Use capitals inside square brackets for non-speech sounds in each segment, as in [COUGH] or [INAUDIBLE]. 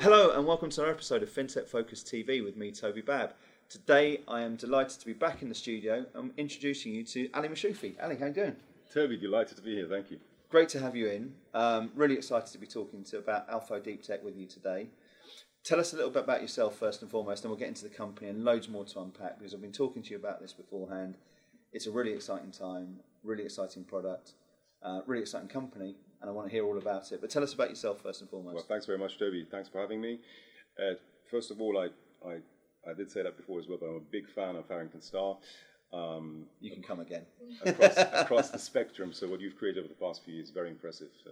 Hello and welcome to another episode of FinTech Focus TV with me, Toby Babb. Today I am delighted to be back in the studio. I'm introducing you to Ali Mashoofi. Ali, how you doing? Toby, delighted to be here. Thank you. Great to have you in. Um, really excited to be talking to about Alfo Deep Tech with you today. Tell us a little bit about yourself first and foremost, and we'll get into the company and loads more to unpack because I've been talking to you about this beforehand. It's a really exciting time, really exciting product, uh, really exciting company, and I want to hear all about it. But tell us about yourself first and foremost. Well, thanks very much, Toby. Thanks for having me. Uh, first of all, I, I, I did say that before as well, but I'm a big fan of Harrington Starr. Um, you can come again. [LAUGHS] across, across the spectrum. So what you've created over the past few years is very impressive. Uh,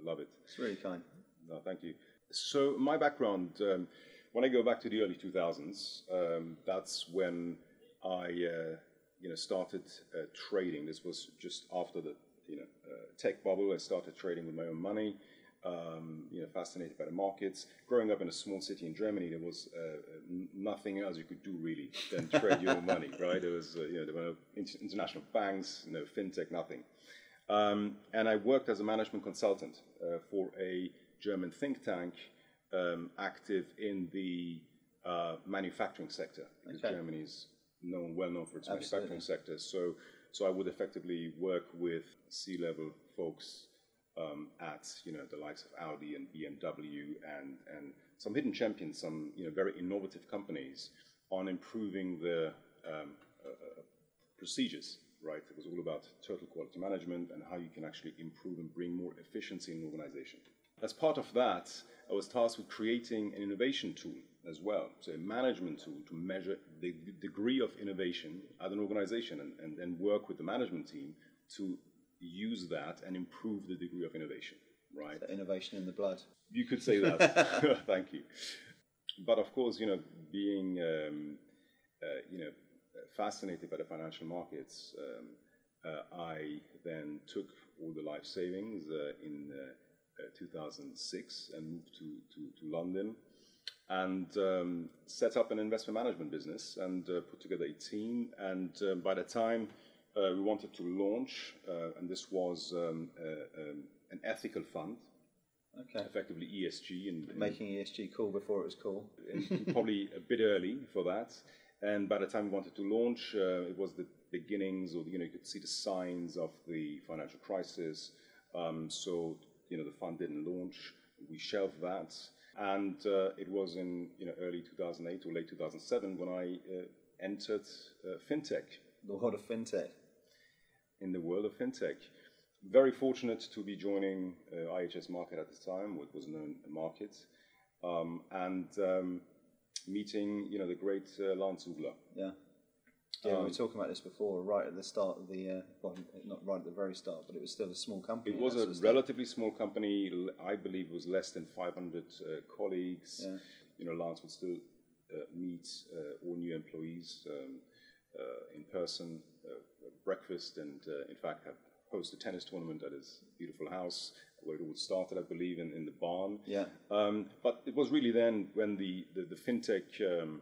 I love it. It's really kind. No, thank you. So my background, um, when I go back to the early 2000s, um, that's when I, uh, you know, started uh, trading. This was just after the, you know, uh, tech bubble. I started trading with my own money. Um, you know, fascinated by the markets. Growing up in a small city in Germany, there was uh, nothing else you could do really than trade your [LAUGHS] money, right? There was, uh, you know, there were no inter- international banks, no fintech, nothing. Um, and I worked as a management consultant uh, for a German think tank um, active in the uh, manufacturing sector. Because Okay. Germany is known, well known for its Absolutely. manufacturing sector. So, so I would effectively work with C-level folks um, at you know the likes of Audi and BMW and and some hidden champions, some you know very innovative companies on improving the um, uh, uh, procedures. Right, it was all about total quality management and how you can actually improve and bring more efficiency in an organization. As part of that, I was tasked with creating an innovation tool as well, so a management tool to measure the degree of innovation at an organization and then work with the management team to use that and improve the degree of innovation, right? The innovation in the blood. You could say that. [LAUGHS] [LAUGHS] Thank you. But of course, you know, being um, uh, you know fascinated by the financial markets, um, uh, I then took all the life savings uh, in uh, uh, 2006 and moved to, to, to London and um, set up an investment management business and uh, put together a team. And um, by the time we wanted to launch, uh, and this was um, uh, um, an ethical fund, Okay. effectively ESG, and, and Making ESG cool before it was cool. probably a bit early for that. And by the time we wanted to launch, uh, it was the beginnings, or you know, you could see the signs of the financial crisis. Um, so you know, the fund didn't launch. We shelved that, and uh, it was in you know early 2008 or late 2007 when I uh, entered uh, fintech The world of fintech. In the world of fintech. Very fortunate to be joining uh, IHS Markit at the time, what was known Markit, um, and um, meeting you know the great uh, Lance Uggla. Yeah. Yeah, we Um, were talking about this before, right at the start of the, uh, well, not right at the very start, but it was still a small company. It was a relatively small company. I believe it was less than 500 uh, colleagues. Yeah. You know, Lance would still uh, meet uh, all new employees um, uh, in person, breakfast, and uh, in fact have host a tennis tournament at his beautiful house where it all started, I believe, in, in the barn. Yeah. Um, but it was really then when the the, the fintech um,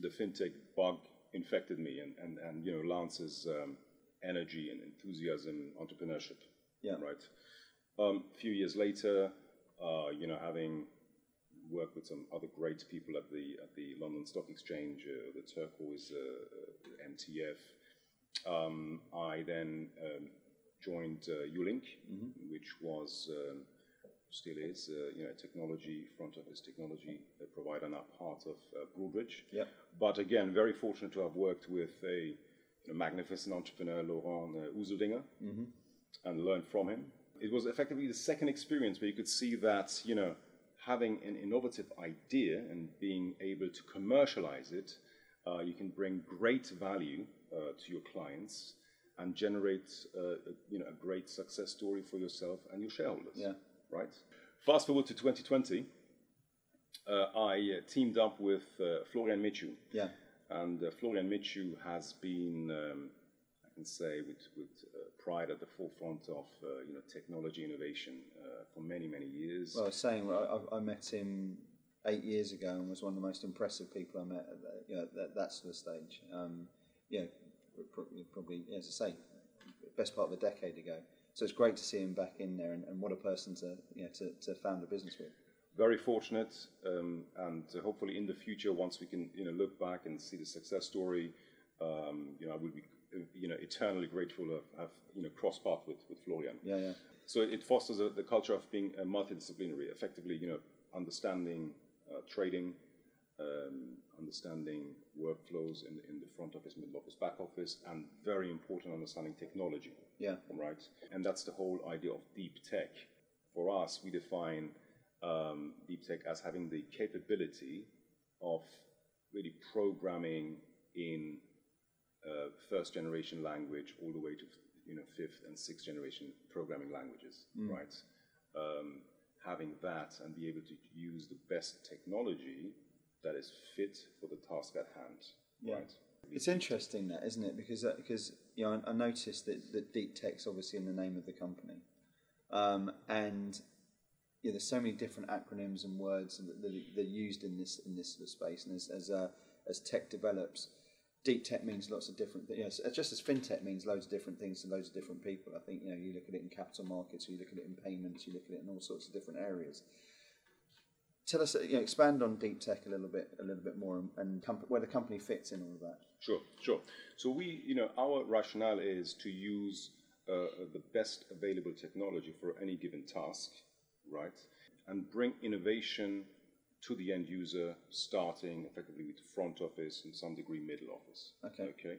the fintech bug infected me, and and, and you know Lance's um, energy and enthusiasm, entrepreneurship. Yeah. Right. Um, a few years later, uh, you know, having worked with some other great people at the at the London Stock Exchange, uh, the Turquoise uh, uh, MTF, um, I then um, joined uh, ULLINK, which was um, still is, uh, you know, a technology front office technology uh, provider now part of uh, Broadridge. Yep. But again, very fortunate to have worked with a you know, magnificent entrepreneur, Laurent uh, Useldinger, and learned from him. It was effectively the second experience where you could see that, you know, having an innovative idea and being able to commercialize it, uh, you can bring great value to your clients and generate, uh, a, you know, a great success story for yourself and your shareholders. Yeah. Right. Fast forward to 2020, uh, I uh, teamed up with uh, Florian Michu, Yeah. and uh, Florian Michu has been um, can say with, with uh, pride at the forefront of uh, you know technology innovation uh, for many many years. Well, I was saying I, I met him eight years ago and was one of the most impressive people I met at the, you know, that, that sort of stage. Um, yeah, probably, as I say, best part of a decade ago. So it's great to see him back in there, and, and what a person to, you know, to, to found a business with. Very fortunate, um, and hopefully in the future, once we can you know look back and see the success story, um, you know I would be you know eternally grateful to have you know cross path with with Florian. Yeah, yeah. So it fosters a, the culture of being multidisciplinary, effectively, you know, understanding uh, trading, um, understanding workflows in, in the front office, middle office, back office, and very important, understanding technology. Yeah. Right. And that's the whole idea of deep tech. For us, we define um, deep tech as having the capability of really programming in uh, first generation language all the way to you know fifth and sixth generation programming languages, mm. right? Um, having that and be able to use the best technology that is fit for the task at hand. Yeah. Right. It's interesting that, isn't it? Because uh, because you know I, I, noticed that, that deep tech's obviously in the name of the company, um, and yeah, there's so many different acronyms and words that, that, that are used in this in this sort of space. And as as, uh, as tech develops, deep tech means lots of different things. You know, just as fintech means loads of different things to loads of different people. I think you know you look at it in capital markets, you look at it in payments, you look at it in all sorts of different areas tell us, you know, expand on deep tech a little bit, a little bit more, and comp- where the company fits in all of that. Sure, sure. So we, you know, our rationale is to use uh, the best available technology for any given task, right, and bring innovation to the end user, starting effectively with the front office and some degree middle office. Okay. Okay.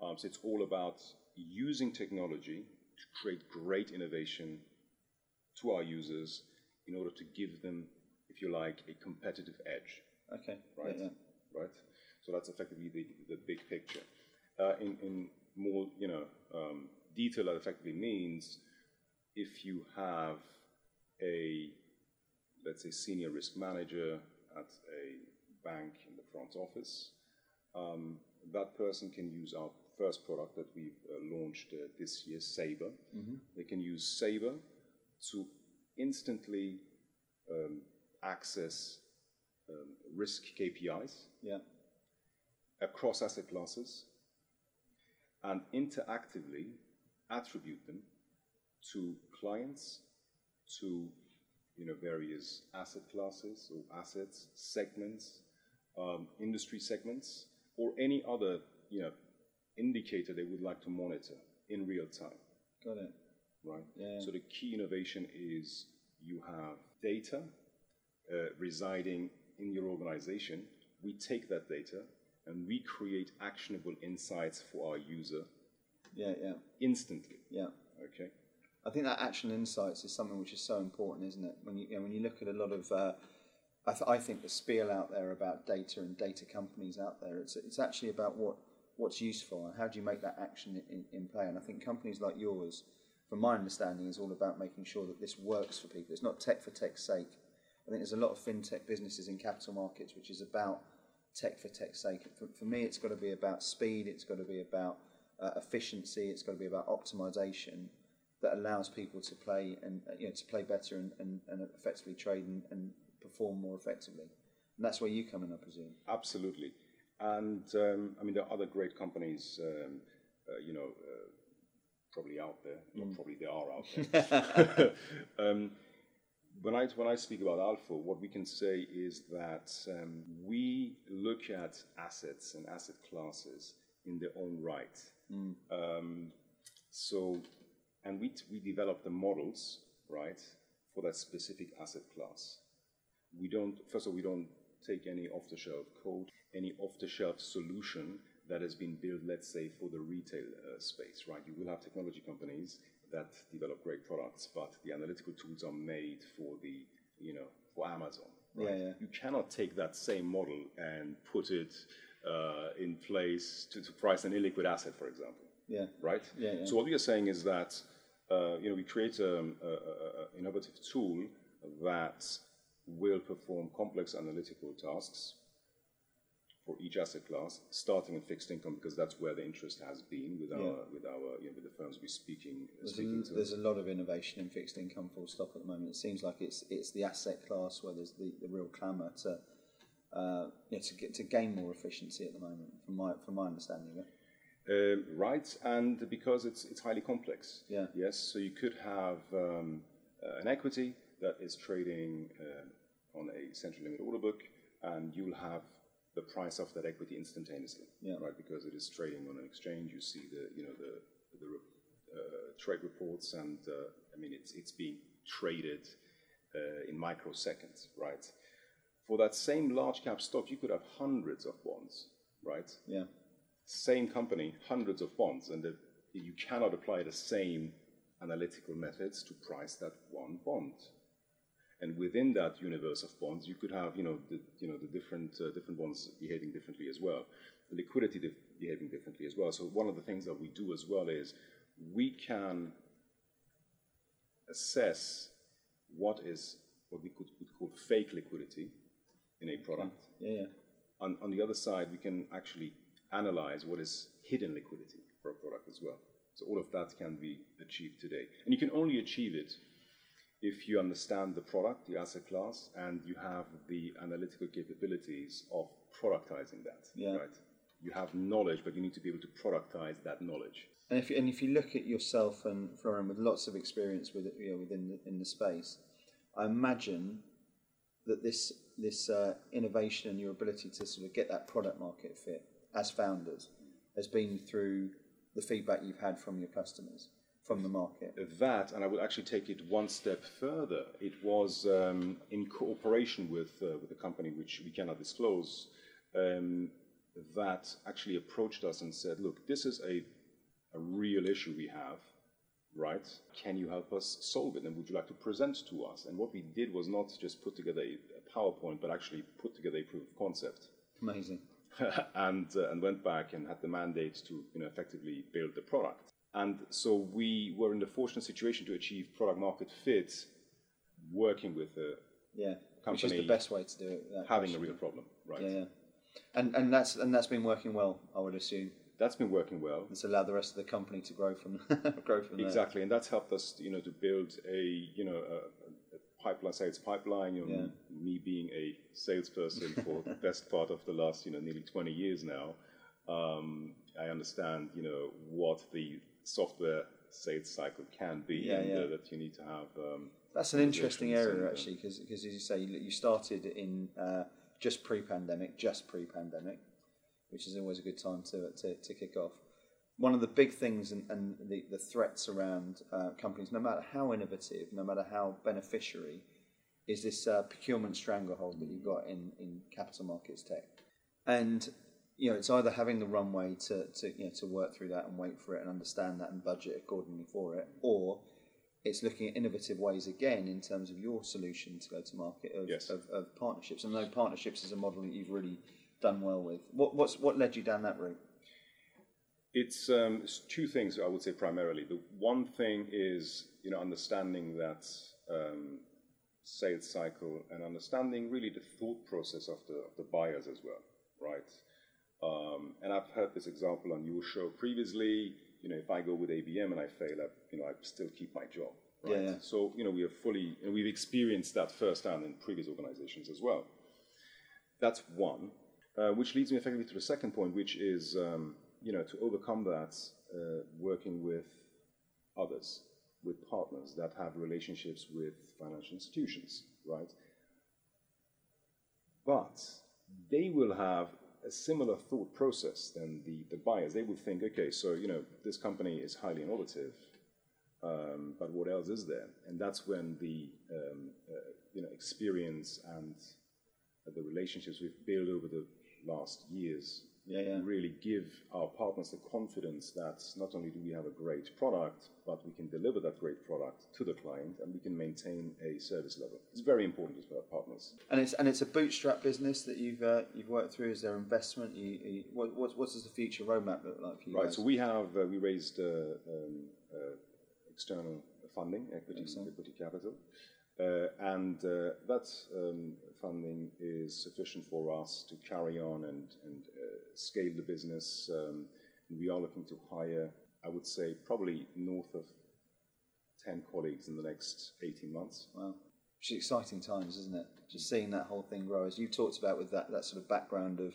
Um, so it's all about using technology to create great innovation to our users in order to give them if you like, a competitive edge. Okay. Right. Yeah, yeah. Right. So that's effectively the, the big picture. Uh, in, in more, you know, um, detail, that effectively means if you have a, let's say, senior risk manager at a bank in the front office, um, that person can use our first product that we've uh, launched uh, this year, Sabre. Mm-hmm. They can use Sabre to instantly um, access um, risk KPIs yeah. across asset classes and interactively attribute them to clients, to you know various asset classes or assets, segments, um, industry segments, or any other you know indicator they would like to monitor in real time. Got it. Right. Yeah. So the key innovation is you have data uh, residing in your organization, we take that data and we create actionable insights for our user. Yeah, yeah. Instantly. Yeah. Okay. I think that action insights is something which is so important, isn't it? When you, you know, when you look at a lot of, uh, I, th- I, think the spiel out there about data and data companies out there, it's it's actually about what what's useful and how do you make that action in, in play. And I think companies like yours, from my understanding, is all about making sure that this works for people. It's not tech for tech's sake. I think there's a lot of fintech businesses in capital markets which is about tech for tech's sake. For, for me, it's got to be about speed, it's got to be about uh, efficiency, it's got to be about optimization that allows people to play and you know to play better and, and, and effectively trade and, and, perform more effectively. And that's where you come in, I presume. Absolutely. And um, I mean, there are other great companies, um, uh, you know, uh, probably out there. Mm. probably they are out there. [LAUGHS] [LAUGHS] um, when I, when I speak about Alfo, what we can say is that um, we look at assets and asset classes in their own right. Mm. Um, so, and we, we develop the models, right, for that specific asset class. We don't, first of all, we don't take any off the shelf code, any off the shelf solution that has been built, let's say, for the retail uh, space, right? You will have technology companies that develop great products, but the analytical tools are made for the, you know, for Amazon. Right? Yeah, yeah. You cannot take that same model and put it uh, in place to, to, price an illiquid asset, for example. Yeah. Right. Yeah. yeah. So what we are saying is that uh, you know we create an innovative tool that will perform complex analytical tasks for each asset class, starting in fixed income because that's where the interest has been with our with our you know, with the firms we're speaking There's speaking a, to. there's a lot of innovation in fixed income full stop at the moment. It seems like it's it's the asset class where there's the, the real clamour to uh, yeah, to get to gain more efficiency at the moment, from my from my understanding. Um, right, and because it's it's highly complex. Yeah. Yes, so you could have um, uh, an equity that is trading uh, on a central limit order book, and you'll have the price of that equity instantaneously. Yeah. Right, because it is trading on an exchange. You see the you know the the uh, trade reports, and uh, I mean it's it's being traded uh, in microseconds. Right. For that same large cap stock, you could have hundreds of bonds. Right Yeah, same company, hundreds of bonds, and the, you cannot apply the same analytical methods to price that one bond. And within that universe of bonds, you could have, you know, the, you know, the different uh, different bonds behaving differently as well, the liquidity di- behaving differently as well. So one of the things that we do as well is we can assess what is what we could would call fake liquidity in a product yeah, yeah. on, on the other side, we can actually analyze what is hidden liquidity for a product as well. So all of that can be achieved today. And you can only achieve it if you understand the product, the asset class, and you have the analytical capabilities of productizing that. Yeah. Right? You have knowledge, but you need to be able to productize that knowledge. And if and if you look at yourself and Florian with lots of experience with you know, within the, in the space, I imagine that this this uh, innovation and your ability to sort of get that product market fit as founders has been through the feedback you've had from your customers, from the market. that, and I will actually take it one step further. It was um, in cooperation with uh, with a company which we cannot disclose um, that actually approached us and said, "Look, this is a a real issue we have." Right? Can you help us solve it? And would you like to present to us? And what we did was not just put together a, a PowerPoint, but actually put together a proof of concept Amazing. [LAUGHS] and uh, and went back and had the mandate to you know effectively build the product. And so we were in the fortunate situation to achieve product market fit, working with a Yeah. company. Which is the best way to do it. having a real problem, right? Yeah, yeah. And and that's and that's been working well, I would assume. That's been working well. It's allowed the rest of the company to grow from [LAUGHS] grow from there. Exactly, and that's helped us, you know, to build a, you know, a, a pipeline, sales pipeline. You know, Yeah. me being a salesperson for [LAUGHS] the best part of the last, you know, nearly 20 years now, um, I understand, you know, what the software sales cycle can be, Yeah, and yeah. Uh, that you need to have. Um, That's an interesting area uh, actually, because as you say, you you started in uh, just pre-pandemic, just pre-pandemic, which is always a good time to to, to kick off. One of the big things and, and the, the threats around uh, companies, no matter how innovative, no matter how beneficiary, is this uh, procurement stranglehold that you've got in, in capital markets tech. And you know, it's either having the runway to, to you know to work through that and wait for it and understand that and budget accordingly for it, or it's looking at innovative ways again in terms of your solution to go to market of, Yes. of, of partnerships. And though partnerships is a model that you've really done well with. What what's what led you down that route? It's, um, it's two things I would say primarily. The one thing is you know understanding that um, sales cycle and understanding really the thought process of the of the buyers as well, right? Um, and I've heard this example on your show previously. You know, if I go with IBM and I fail, I, you know, I still keep my job. Right? Yeah, yeah. So you know, we are fully and we've experienced that firsthand in previous organizations as well. That's one, uh, which leads me effectively to the second point, which is um, you know to overcome that, uh, working with others, with partners that have relationships with financial institutions, right? But they will have a similar thought process than the, the buyers. They will think, okay, so you know this company is highly innovative, um, but what else is there? And that's when the um, uh, you know experience and the relationships we've built over the last years Yeah, yeah. really give our partners the confidence that not only do we have a great product, but we can deliver that great product to the client and we can maintain a service level. It's very important to our partners. And it's and it's a bootstrap business that you've uh, you've worked through. Is there investment? You, you, what, what what does the future roadmap look like for you Right. guys? So we have uh, we raised uh, um, uh, external funding, equity equity capital, uh, and uh, that um, funding is sufficient for us to carry on and, and uh, scale the business. Um, we are looking to hire, I would say, probably north of 10 colleagues in the next 18 months. Wow. It's exciting times, isn't it? Just seeing that whole thing grow, as you talked about with that, that sort of background of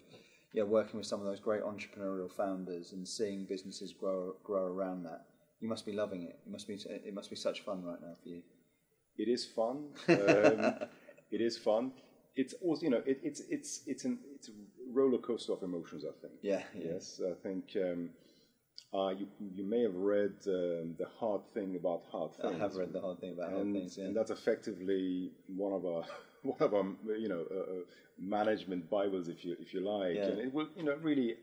yeah, working with some of those great entrepreneurial founders and seeing businesses grow grow around that. You must be loving it. It must be it must be such fun right now for you. It is fun. [LAUGHS] Um, it is fun. It's also you know it, it's it's it's an it's a roller coaster of emotions. I think. Yeah. yeah. Yes, I think. Um, uh, you, you may have read um, the hard thing about hard things. I have read the hard thing about and, hard things, yeah. and that's effectively one of our [LAUGHS] one of our you know uh, uh, management bibles, if you if you like, Yeah. and it will you know really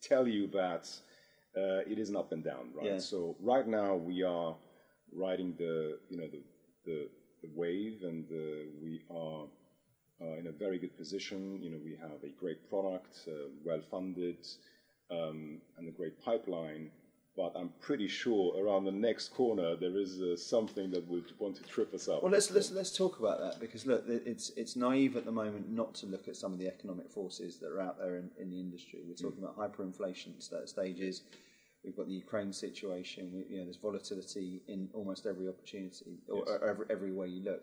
tell you that uh, it is an up and down, right? Yeah. So right now we are riding the you know the the, the wave, and uh, we are uh, in a very good position. You know, we have a great product, uh, well funded, um, and a great pipeline. But I'm pretty sure around the next corner there is something that would want to trip us up. Well, let's let's let's talk about that because look, it's it's naive at the moment not to look at some of the economic forces that are out there in, in the industry. We're talking about hyperinflation sta- stages. We've got the Ukraine situation. We, you know, there's volatility in almost every opportunity or, Yes. or every every way you look.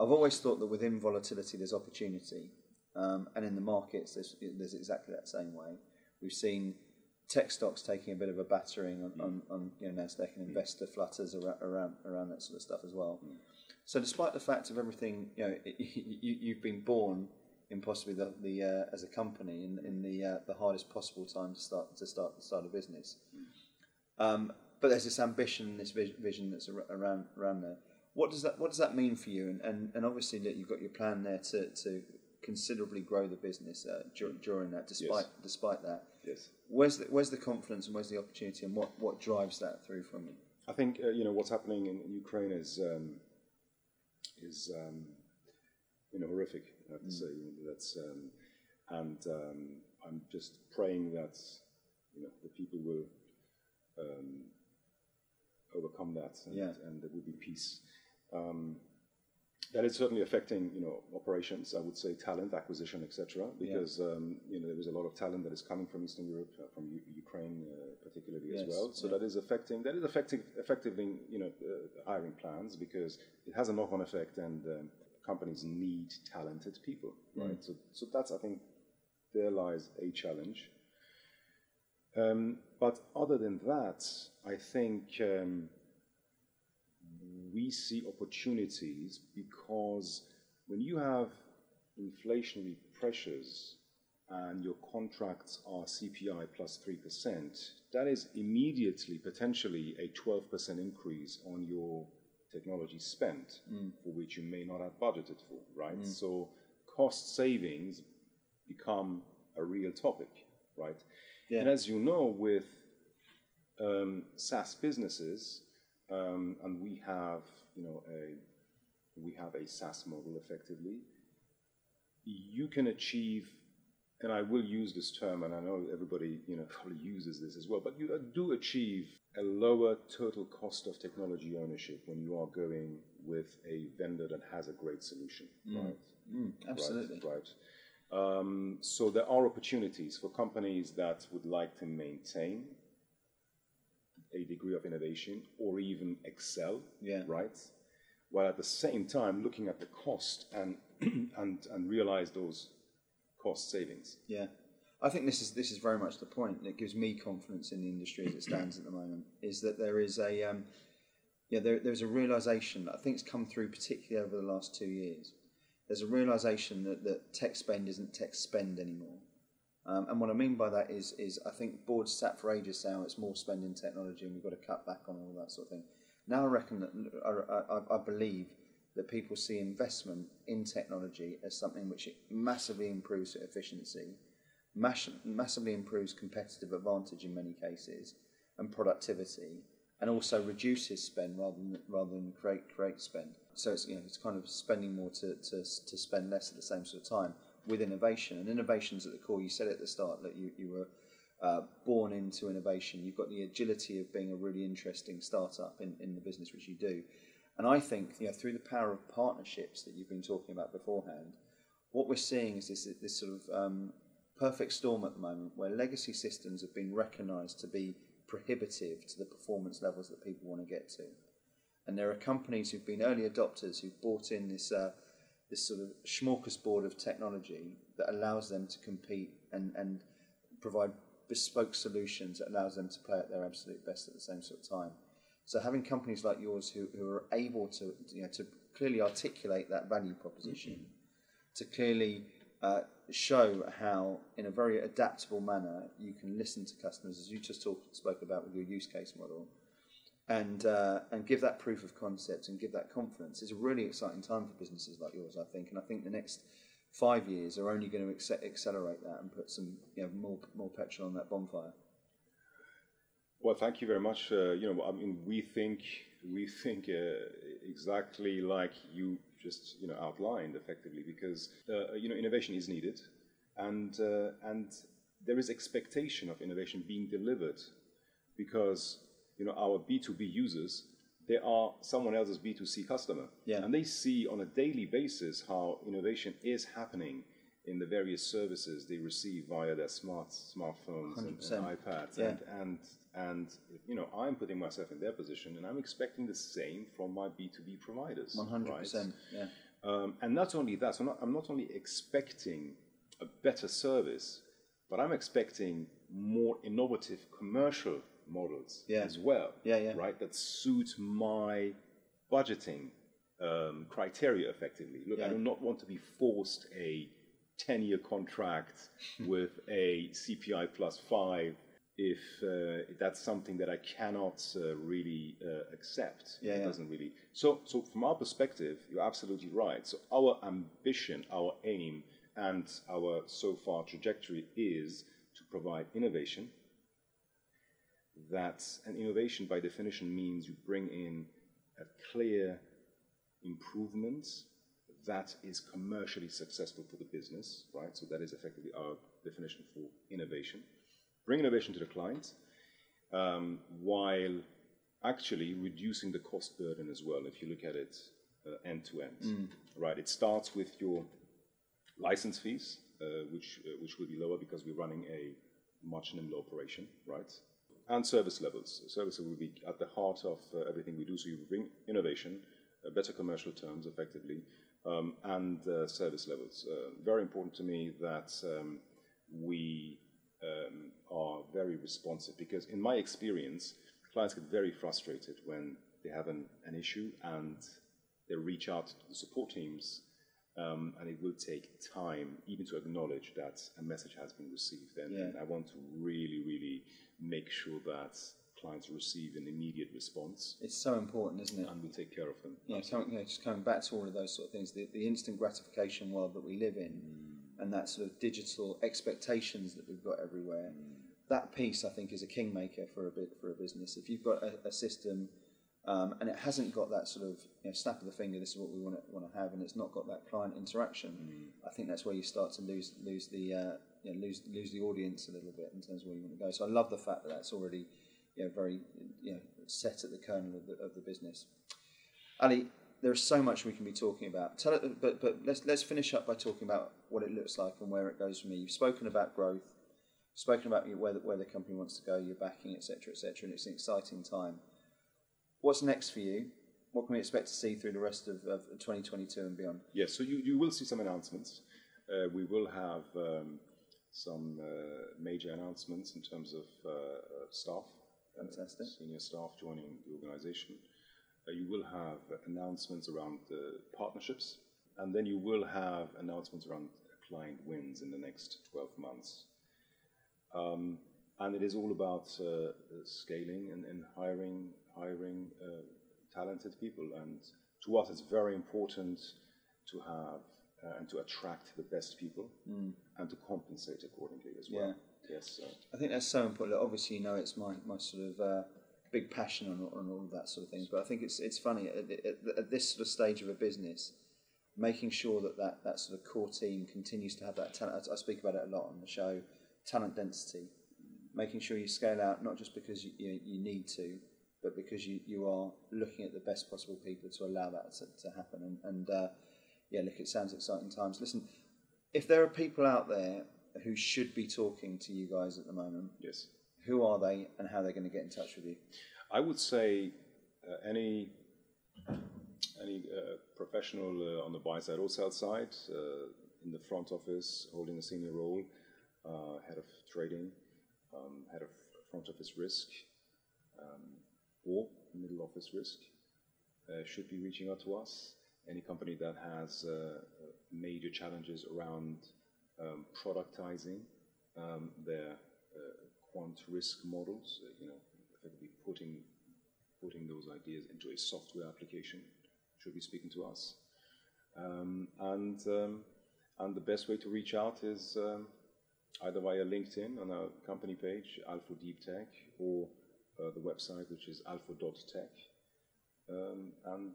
I've always thought that within volatility there's opportunity, um, and in the markets there's, there's exactly that same way. We've seen tech stocks taking a bit of a battering on, on, on you know, Nasdaq and investor flutters around, around around that sort of stuff as well. So, despite the fact of everything, you know, [LAUGHS] you, you've been born in possibly the, the uh, as a company in, in the uh, the hardest possible time to start to start start a business. Um, but there's this ambition, this vision that's around around there. What does that What does that mean for you? And and, and obviously that you've got your plan there to, to considerably grow the business uh, dur- during that. Despite despite that, yes. where's the, where's the confidence and where's the opportunity, and what, what drives that through from you? I think uh, you know what's happening in Ukraine is um, is um, you know horrific. I have to say that's um, and um, I'm just praying that you know the people will um, overcome that and, Yeah. and there will be peace. Um, that is certainly affecting, you know, operations. I would say talent acquisition, etc. Because um, you know there is a lot of talent that is coming from Eastern Europe, uh, from U- Ukraine uh, particularly Yes, as well. So yeah. that is affecting that is affecting effectively, you know, uh, hiring plans because it has a knock-on effect, and um, companies need talented people, right? So, so that's I think there lies a challenge. Um, but other than that, I think. Um, we see opportunities because when you have inflationary pressures and your contracts are CPI plus 3%, that is immediately potentially a 12% increase on your technology spend, for which you may not have budgeted for, right? So cost savings become a real topic, right? Yeah. And as you know, with um, SaaS businesses, um, and we have, you know, a we have a SaaS model effectively. You can achieve, and I will use this term, and I know everybody, you know, [LAUGHS] probably uses this as well, but you do achieve a lower total cost of technology ownership when you are going with a vendor that has a great solution, right? Mm, absolutely. Right. right. Um, so there are opportunities for companies that would like to maintain a degree of innovation or even excel, Yeah. right? While at the same time looking at the cost and [CLEARS THROAT] and and realize those cost savings. Yeah, I think this is this is very much the point that gives me confidence in the industry as it stands at the moment. Is that there is a um, yeah there, there's a realization that I think it's come through particularly over the last two years. There's a realization that, that tech spend isn't tech spend anymore. Um, and what I mean by that is, is I think boards sat for ages saying "Oh, it's more spending technology and we've got to cut back on all that sort of thing. Now I reckon that I, I, I believe that people see investment in technology as something which massively improves efficiency, mass, massively improves competitive advantage in many cases, and productivity, and also reduces spend rather than rather than create create spend. So it's you know it's kind of spending more to, to, to spend less at the same sort of time with innovation. And innovation's at the core. You said at the start that you, you were uh, born into innovation. You've got the agility of being a really interesting startup in, in the business which you do. And I think you know through the power of partnerships that you've been talking about beforehand, what we're seeing is this this sort of um, perfect storm at the moment where legacy systems have been recognised to be prohibitive to the performance levels that people want to get to. And there are companies who've been early adopters who've bought in this uh, this sort of smorgasbord of technology that allows them to compete and, and provide bespoke solutions that allows them to play at their absolute best at the same sort of time. So having companies like yours who, who are able to you know to clearly articulate that value proposition, mm-hmm. to clearly uh, show how in a very adaptable manner you can listen to customers as you just talk, spoke about with your use case model and uh, and give that proof of concept and give that confidence It's a really exciting time for businesses like yours, I think. And I think the next five years are only going to ex- accelerate that and put some you know, more more petrol on that bonfire. Well, thank you very much. Uh, you know, I mean, we think we think uh, exactly like you just you know outlined effectively because uh, you know innovation is needed, and uh, and there is expectation of innovation being delivered because you know, our B2B users, they are someone else's B2C customer. Yeah. And they see on a daily basis how innovation is happening in the various services they receive via their smart smartphones and, and, iPads. Yeah. And, and, and, you know, I'm putting myself in their position and I'm expecting the same from my B2B providers. 100%. Right? Yeah. Um, and not only that, so I'm not, I'm not only expecting a better service, but I'm expecting more innovative commercial models yeah. as well. Yeah, yeah. Right, that suit my budgeting um, criteria effectively. Look, yeah. I do not want to be forced a 10 year contract with a CPI plus five if uh, that's something that I cannot uh, really uh, accept. Yeah, it yeah. doesn't really. So, so from our perspective, you're absolutely right. So our ambition, our aim, and our so far trajectory is to provide innovation that an innovation by definition means you bring in a clear improvement that is commercially successful for the business, right? So that is effectively our definition for innovation. Bring innovation to the client um, while actually reducing the cost burden as well. If you look at it uh, end to end, mm. right? It starts with your license fees, uh, which uh, which will be lower because we're running a much nimbler operation, right? and service levels. Service will be at the heart of uh, everything we do. So you bring innovation, uh, better commercial terms, effectively, um, and uh, service levels. Uh, very important to me that um, we um, are very responsive because, in my experience, clients get very frustrated when they have an, an issue and they reach out to the support teams um, and it will take time even to acknowledge that a message has been received. And, yeah. and, I want to really, really make sure that clients receive an immediate response. It's so important, isn't it? And we'll take care of them. Yeah, coming, you know, just coming back to all of those sort of things, the, the instant gratification world that we live in, mm. and that sort of digital expectations that we've got everywhere. Mm. That piece, I think, is a kingmaker for a bit for a business. If you've got a, a system um, and it hasn't got that sort of you know, snap of the finger. This is what we want to want to have, and it's not got that client interaction. Mm. I think that's where you start to lose lose the uh, you know, lose lose the audience a little bit in terms of where you want to go. So I love the fact that that's already you know, very you know, set at the kernel of the, of the business. Ali, there's so much we can be talking about. Tell it, but but let's let's finish up by talking about what it looks like and where it goes from here. You've spoken about growth, spoken about where the, where the company wants to go, your backing, etc., etc., and it's an exciting time what's next for you? What can we expect to see through the rest of, of 2022 and beyond? Yes, so you, you will see some announcements. Uh, we will have um, some uh, major announcements in terms of uh, staff, uh, Fantastic. senior staff joining the organization. Uh, you will have announcements around partnerships, and then you will have announcements around client wins in the next 12 months. Um, and it is all about uh, scaling and, and, hiring hiring uh, talented people. And to us, it's very important to have uh, and to attract the best people mm. and to compensate accordingly as well. Yeah. Yes. Uh, I think that's so important. Obviously, you know, it's my, my sort of uh, big passion on, on all of that sort of things. But I think it's it's funny at, at, at, this sort of stage of a business, making sure that, that that sort of core team continues to have that talent. I, I speak about it a lot on the show, talent density. Making sure you scale out not just because you, you, you need to, but because you, you are looking at the best possible people to allow that to, to happen. And, and uh, yeah, look, it sounds exciting times. Listen, if there are people out there who should be talking to you guys at the moment, Yes. who are they and how they're going to get in touch with you? I would say uh, any any uh, professional uh, on the buy side or sell side uh, in the front office, holding a senior role, uh, head of trading, um, head of front office risk, um, or middle office risk, uh, should be reaching out to us. Any company that has uh, major challenges around um, productizing um, their uh, quant risk models, uh, you know, effectively putting putting those ideas into a software application, should be speaking to us. Um, and um, and the best way to reach out is um, either via LinkedIn on our company page, Alfo Deep Tech, or uh, the website, which is alfo.tech. Um, and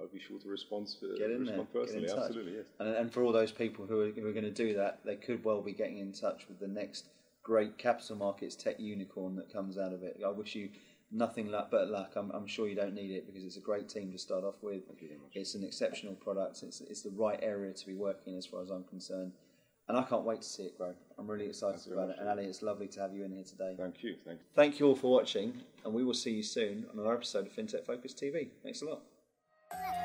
I'll be sure to respond, uh, Get in there. respond Get in touch. Absolutely, yes. And, and for all those people who are, who are going to do that, they could well be getting in touch with the next great capital markets tech unicorn that comes out of it. I wish you nothing luck but luck. I'm, I'm sure you don't need it because it's a great team to start off with. Thank you very much. It's an exceptional product. It's, it's the right area to be working as far as I'm concerned. And I can't wait to see it grow. I'm really excited Thanks about it. And Ali, it's lovely to have you in here today. Thank you. Thank you. Thank you all for watching, and we will see you soon on another episode of FinTech Focus TV. Thanks a lot. Yeah.